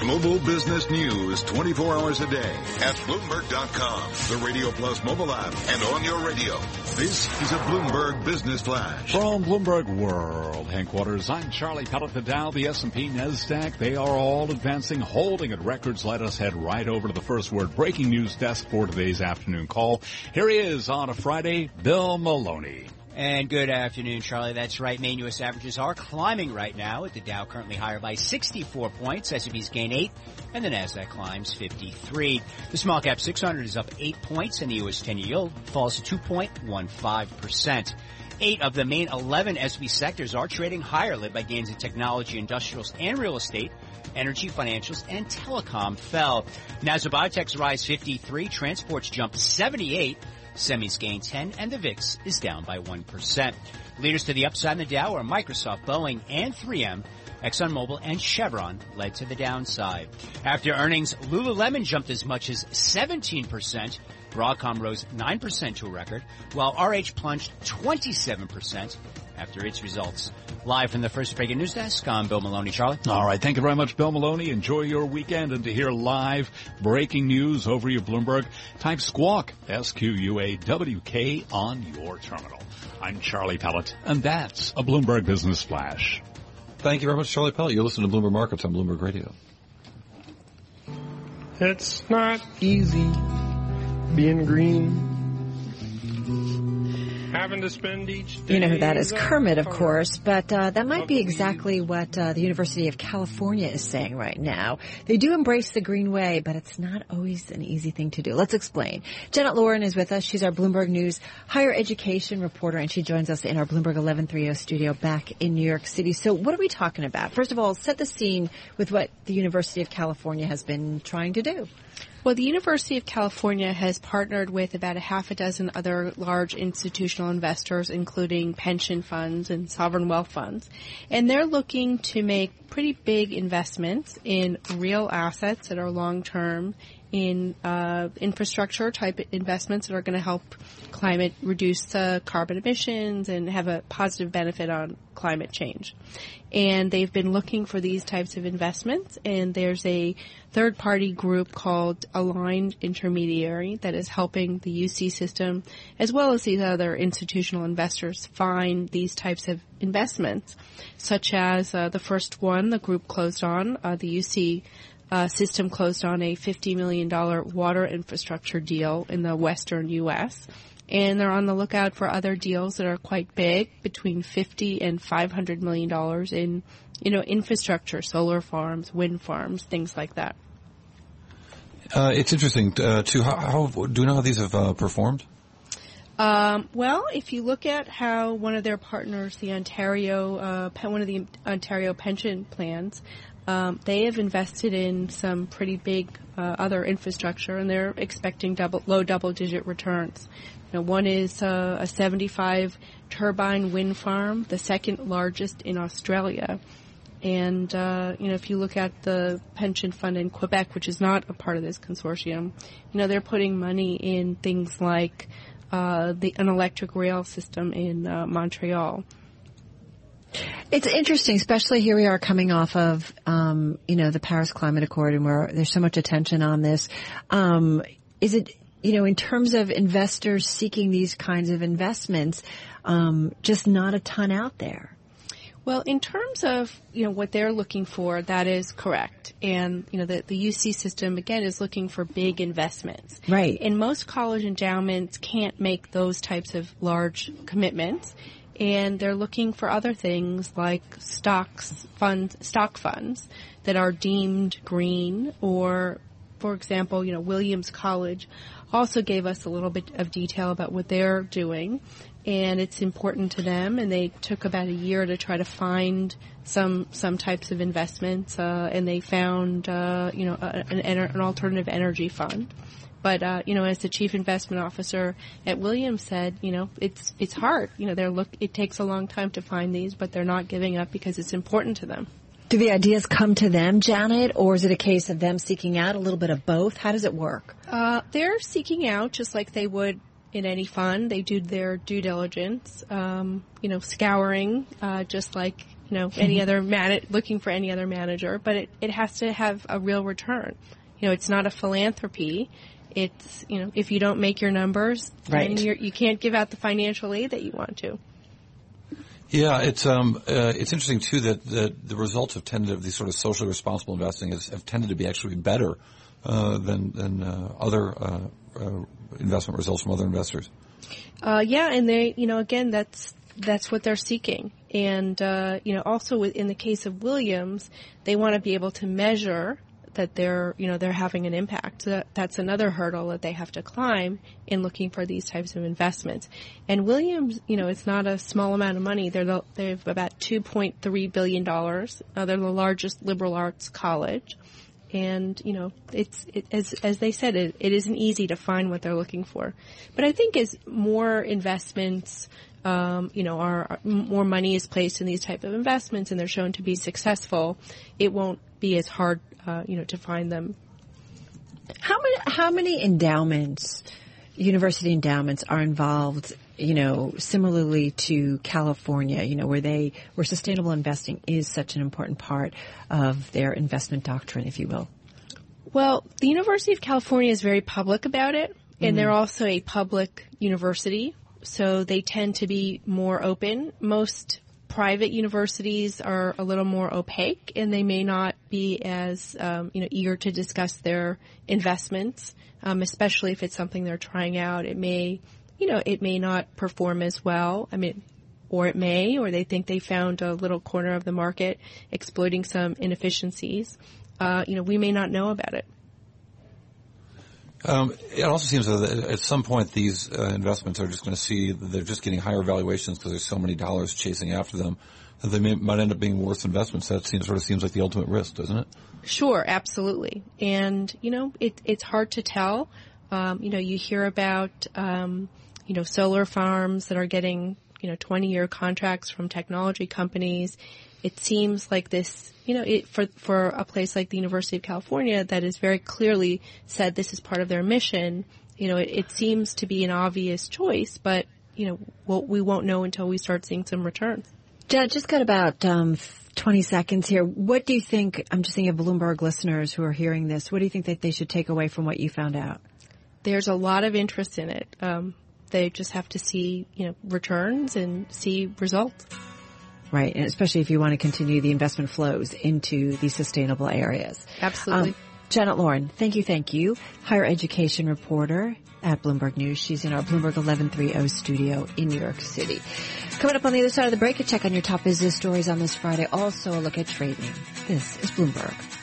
Global business news 24 hours a day at Bloomberg.com, the Radio Plus mobile app, and on your radio. This is a Bloomberg Business Flash. From Bloomberg World headquarters, I'm Charlie Pellet. The Dow, the S&P, NASDAQ, they are all advancing, holding at records. Let us head right over to the first word breaking news desk for today's afternoon call. Here he is on a Friday, Bill Maloney. And good afternoon, Charlie. That's right. Main U.S. averages are climbing right now, with the Dow currently higher by 64 points. S&P's gain 8, and the Nasdaq climbs 53. The small cap 600 is up 8 points, and the U.S. 10-year yield falls to 2.15 percent. Eight of the main 11 S&P sectors are trading higher, led by gains in technology, industrials, and real estate. Energy, financials, and telecom fell. Nasdaq Biotech's rise 53, transports jumped 78, Semis gain 10, and the VIX is down by 1%. Leaders to the upside in the Dow are Microsoft, Boeing, and 3M. ExxonMobil and Chevron led to the downside. After earnings, Lululemon jumped as much as 17%. Broadcom rose 9% to a record, while RH plunged 27% after its results. Live from the First Breaking News Desk, I'm Bill Maloney. Charlie. All right. Thank you very much, Bill Maloney. Enjoy your weekend and to hear live breaking news over your Bloomberg, type squawk, S-Q-U-A-W-K on your terminal. I'm Charlie Pellet, and that's a Bloomberg Business Flash. Thank you very much, Charlie Pellet. You're listening to Bloomberg Markets on Bloomberg Radio. It's not easy being green. You know who that is? Kermit, of course, but uh, that might be exactly what uh, the University of California is saying right now. They do embrace the green way, but it's not always an easy thing to do. Let's explain. Janet Lorin is with us. She's our Bloomberg News higher education reporter, and she joins us in our Bloomberg 1130 studio back in New York City. So what are we talking about? First of all, set the scene with what the University of California has been trying to do. Well, the University of California has partnered with about a half a dozen other large institutional investors, including pension funds and sovereign wealth funds. And they're looking to make pretty big investments in real assets that are long term in uh, infrastructure type investments that are going to help climate reduce uh, carbon emissions and have a positive benefit on climate change. And they've been looking for these types of investments, and there's a third party group called Aligned Intermediary that is helping the UC system as well as these other institutional investors find these types of investments, such as uh, the first one the group closed on, uh, the UC uh, system closed on a $50 million water infrastructure deal in the western U.S. And they're on the lookout for other deals that are quite big, between 50 and 500 million dollars in, you know, infrastructure, solar farms, wind farms, things like that. Uh, it's interesting. Uh, to how, how, do you know how these have uh, performed? Um, well, if you look at how one of their partners, the Ontario, uh, one of the Ontario pension plans, um, they have invested in some pretty big uh, other infrastructure, and they're expecting double, low double-digit returns. You know, one is uh, a 75 turbine wind farm, the second largest in Australia. And uh, you know, if you look at the pension fund in Quebec, which is not a part of this consortium, you know, they're putting money in things like uh, the an electric rail system in uh, Montreal. It's interesting, especially here we are coming off of, um, you know, the Paris Climate Accord and where there's so much attention on this. Um, is it, you know, in terms of investors seeking these kinds of investments, um, just not a ton out there? Well, in terms of, you know, what they're looking for, that is correct. And, you know, the, the UC system, again, is looking for big investments. Right. And most college endowments can't make those types of large commitments and they're looking for other things like stocks funds stock funds that are deemed green or for example you know Williams College also gave us a little bit of detail about what they're doing and it's important to them and they took about a year to try to find some some types of investments uh, and they found uh, you know an, an alternative energy fund but uh, you know, as the chief investment officer at Williams said, you know, it's it's hard. You know, they're look. It takes a long time to find these, but they're not giving up because it's important to them. Do the ideas come to them, Janet, or is it a case of them seeking out a little bit of both? How does it work? Uh, they're seeking out just like they would in any fund. They do their due diligence, um, you know, scouring, uh, just like you know, any other man looking for any other manager, but it, it has to have a real return. You know, it's not a philanthropy. It's, you know, if you don't make your numbers, Right. then you're, you can't give out the financial aid that you want to. Yeah, it's um, uh, it's interesting too that, that the results have tended of these sort of socially responsible investing has, have tended to be actually better uh, than than uh, other uh, investment results from other investors. Uh, yeah, and they, you know, again, that's that's what they're seeking, and uh, you know, also in the case of Williams, they want to be able to measure that they're, you know, they're having an impact. That's another hurdle that they have to climb in looking for these types of investments. And Williams, you know, it's not a small amount of money. They're the, they have about two point three billion dollars. Uh, they're the largest liberal arts college. And you know, it's it, as as they said, it, it isn't easy to find what they're looking for. But I think as more investments, um, you know, are are- more money is placed in these type of investments, and they're shown to be successful, it won't be as hard, uh, you know, to find them. How many how many endowments, university endowments, are involved? You know, similarly to California, you know, where they where sustainable investing is such an important part of their investment doctrine, if you will. Well, the University of California is very public about it, and they're also a public university, so they tend to be more open. Most private universities are a little more opaque, and they may not be as um, you know eager to discuss their investments, um, especially if it's something they're trying out. It may, you know, it may not perform as well. I mean, or it may, or they think they found a little corner of the market exploiting some inefficiencies. Uh, you know, we may not know about it. Um, it also seems that at some point these uh, investments are just going to see that they're just getting higher valuations because there's so many dollars chasing after them that they may, might end up being worse investments. That seems, sort of seems like the ultimate risk, doesn't it? Sure, absolutely. And, you know, it, it's hard to tell. Um, you know, you hear about, um, you know, solar farms that are getting, you know, 20 year contracts from technology companies. It seems like this, you know, it, for, for a place like the University of California that is very clearly said this is part of their mission, you know, it, it seems to be an obvious choice, but, you know, we'll, we won't know until we start seeing some returns. Jen, just got about um, 20 seconds here. What do you think? I'm just thinking of Bloomberg listeners who are hearing this. What do you think that they should take away from what you found out? There's a lot of interest in it. Um, they just have to see, you know, returns and see results. Right, and especially if you want to continue the investment flows into these sustainable areas. Absolutely. Um, Janet Lorin, thank you, thank you. Higher education reporter at Bloomberg News. She's in our Bloomberg 1130 studio in New York City. Coming up on the other side of the break, a check on your top business stories on this Friday. Also a look at trading. This is Bloomberg.